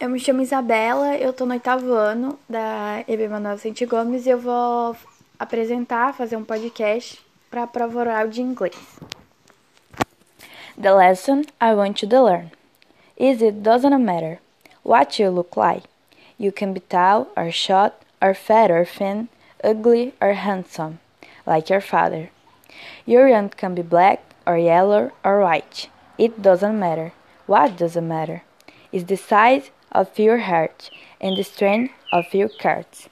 Eu me chamo Isabela, eu tô no oitavo ano da EB Manuel Sente Gomes e eu vou apresentar, fazer um podcast para a prova oral de inglês. The lesson I want you to learn is it doesn't matter what you look like. You can be tall or short or fat or thin, ugly or handsome, like your father. Your aunt can be black or yellow or white. It doesn't matter. What doesn't matter is the size of your heart and the strength of your cards.